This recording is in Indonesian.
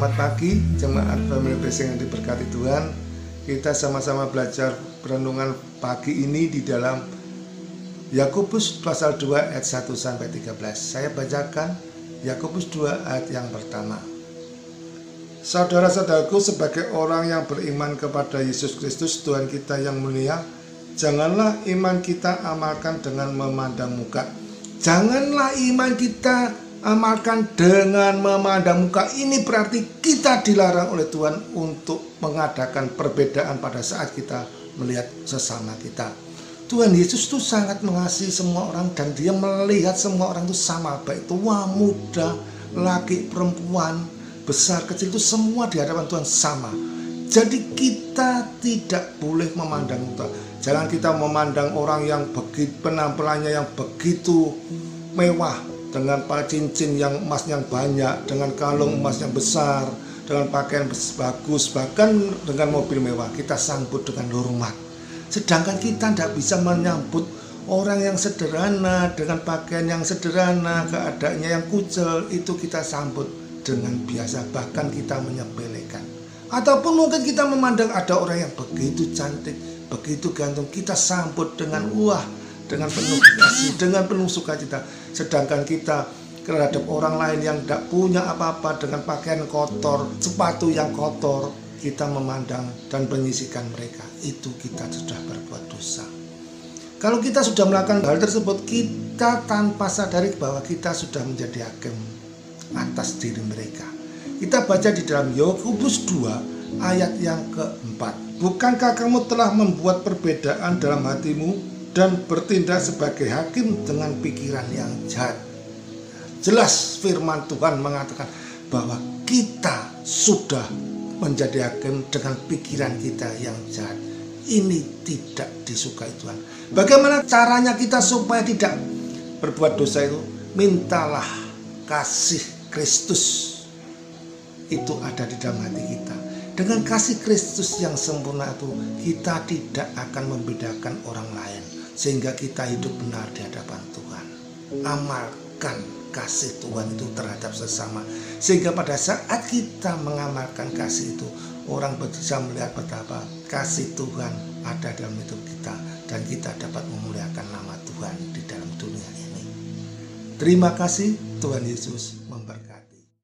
Selamat pagi jemaat family blessing yang diberkati Tuhan. Kita sama-sama belajar perenungan pagi ini di dalam Yakobus pasal 2 ayat 1 sampai 13. Saya bacakan Yakobus 2 ayat yang pertama. Saudara-saudaraku sebagai orang yang beriman kepada Yesus Kristus Tuhan kita yang mulia, janganlah iman kita amalkan dengan memandang muka. Janganlah iman kita amalkan dengan memandang muka. Ini berarti kita dilarang oleh Tuhan untuk mengadakan perbedaan pada saat kita melihat sesama kita. Tuhan Yesus itu sangat mengasihi semua orang dan dia melihat semua orang itu sama baik tua muda laki perempuan besar kecil itu semua di hadapan Tuhan sama jadi kita tidak boleh memandang muka jangan kita memandang orang yang begitu penampilannya yang begitu mewah dengan cincin yang emas yang banyak dengan kalung emas yang besar dengan pakaian bagus bahkan dengan mobil mewah kita sambut dengan hormat Sedangkan kita tidak bisa menyambut orang yang sederhana dengan pakaian yang sederhana, keadaannya yang kucel, itu kita sambut dengan biasa, bahkan kita menyepelekan. Ataupun mungkin kita memandang ada orang yang begitu cantik, begitu gantung, kita sambut dengan wah, dengan penuh kasih, dengan penuh sukacita. Sedangkan kita terhadap orang lain yang tidak punya apa-apa dengan pakaian kotor, sepatu yang kotor, kita memandang dan menyisikan mereka, itu kita sudah berbuat dosa. Kalau kita sudah melakukan hal tersebut, kita tanpa sadari bahwa kita sudah menjadi hakim atas diri mereka. Kita baca di dalam Yakobus 2 ayat yang keempat. Bukankah kamu telah membuat perbedaan dalam hatimu dan bertindak sebagai hakim dengan pikiran yang jahat? Jelas firman Tuhan mengatakan bahwa kita sudah menjadi hakim dengan pikiran kita yang jahat. Ini tidak disukai Tuhan. Bagaimana caranya kita supaya tidak berbuat dosa itu? Mintalah kasih Kristus itu ada di dalam hati kita. Dengan kasih Kristus yang sempurna itu, kita tidak akan membedakan orang lain sehingga kita hidup benar di hadapan Tuhan. Amalkan kasih Tuhan itu terhadap sesama. Sehingga pada saat kita mengamalkan kasih itu, orang bisa melihat betapa kasih Tuhan ada dalam hidup kita dan kita dapat memuliakan nama Tuhan di dalam dunia ini. Terima kasih Tuhan Yesus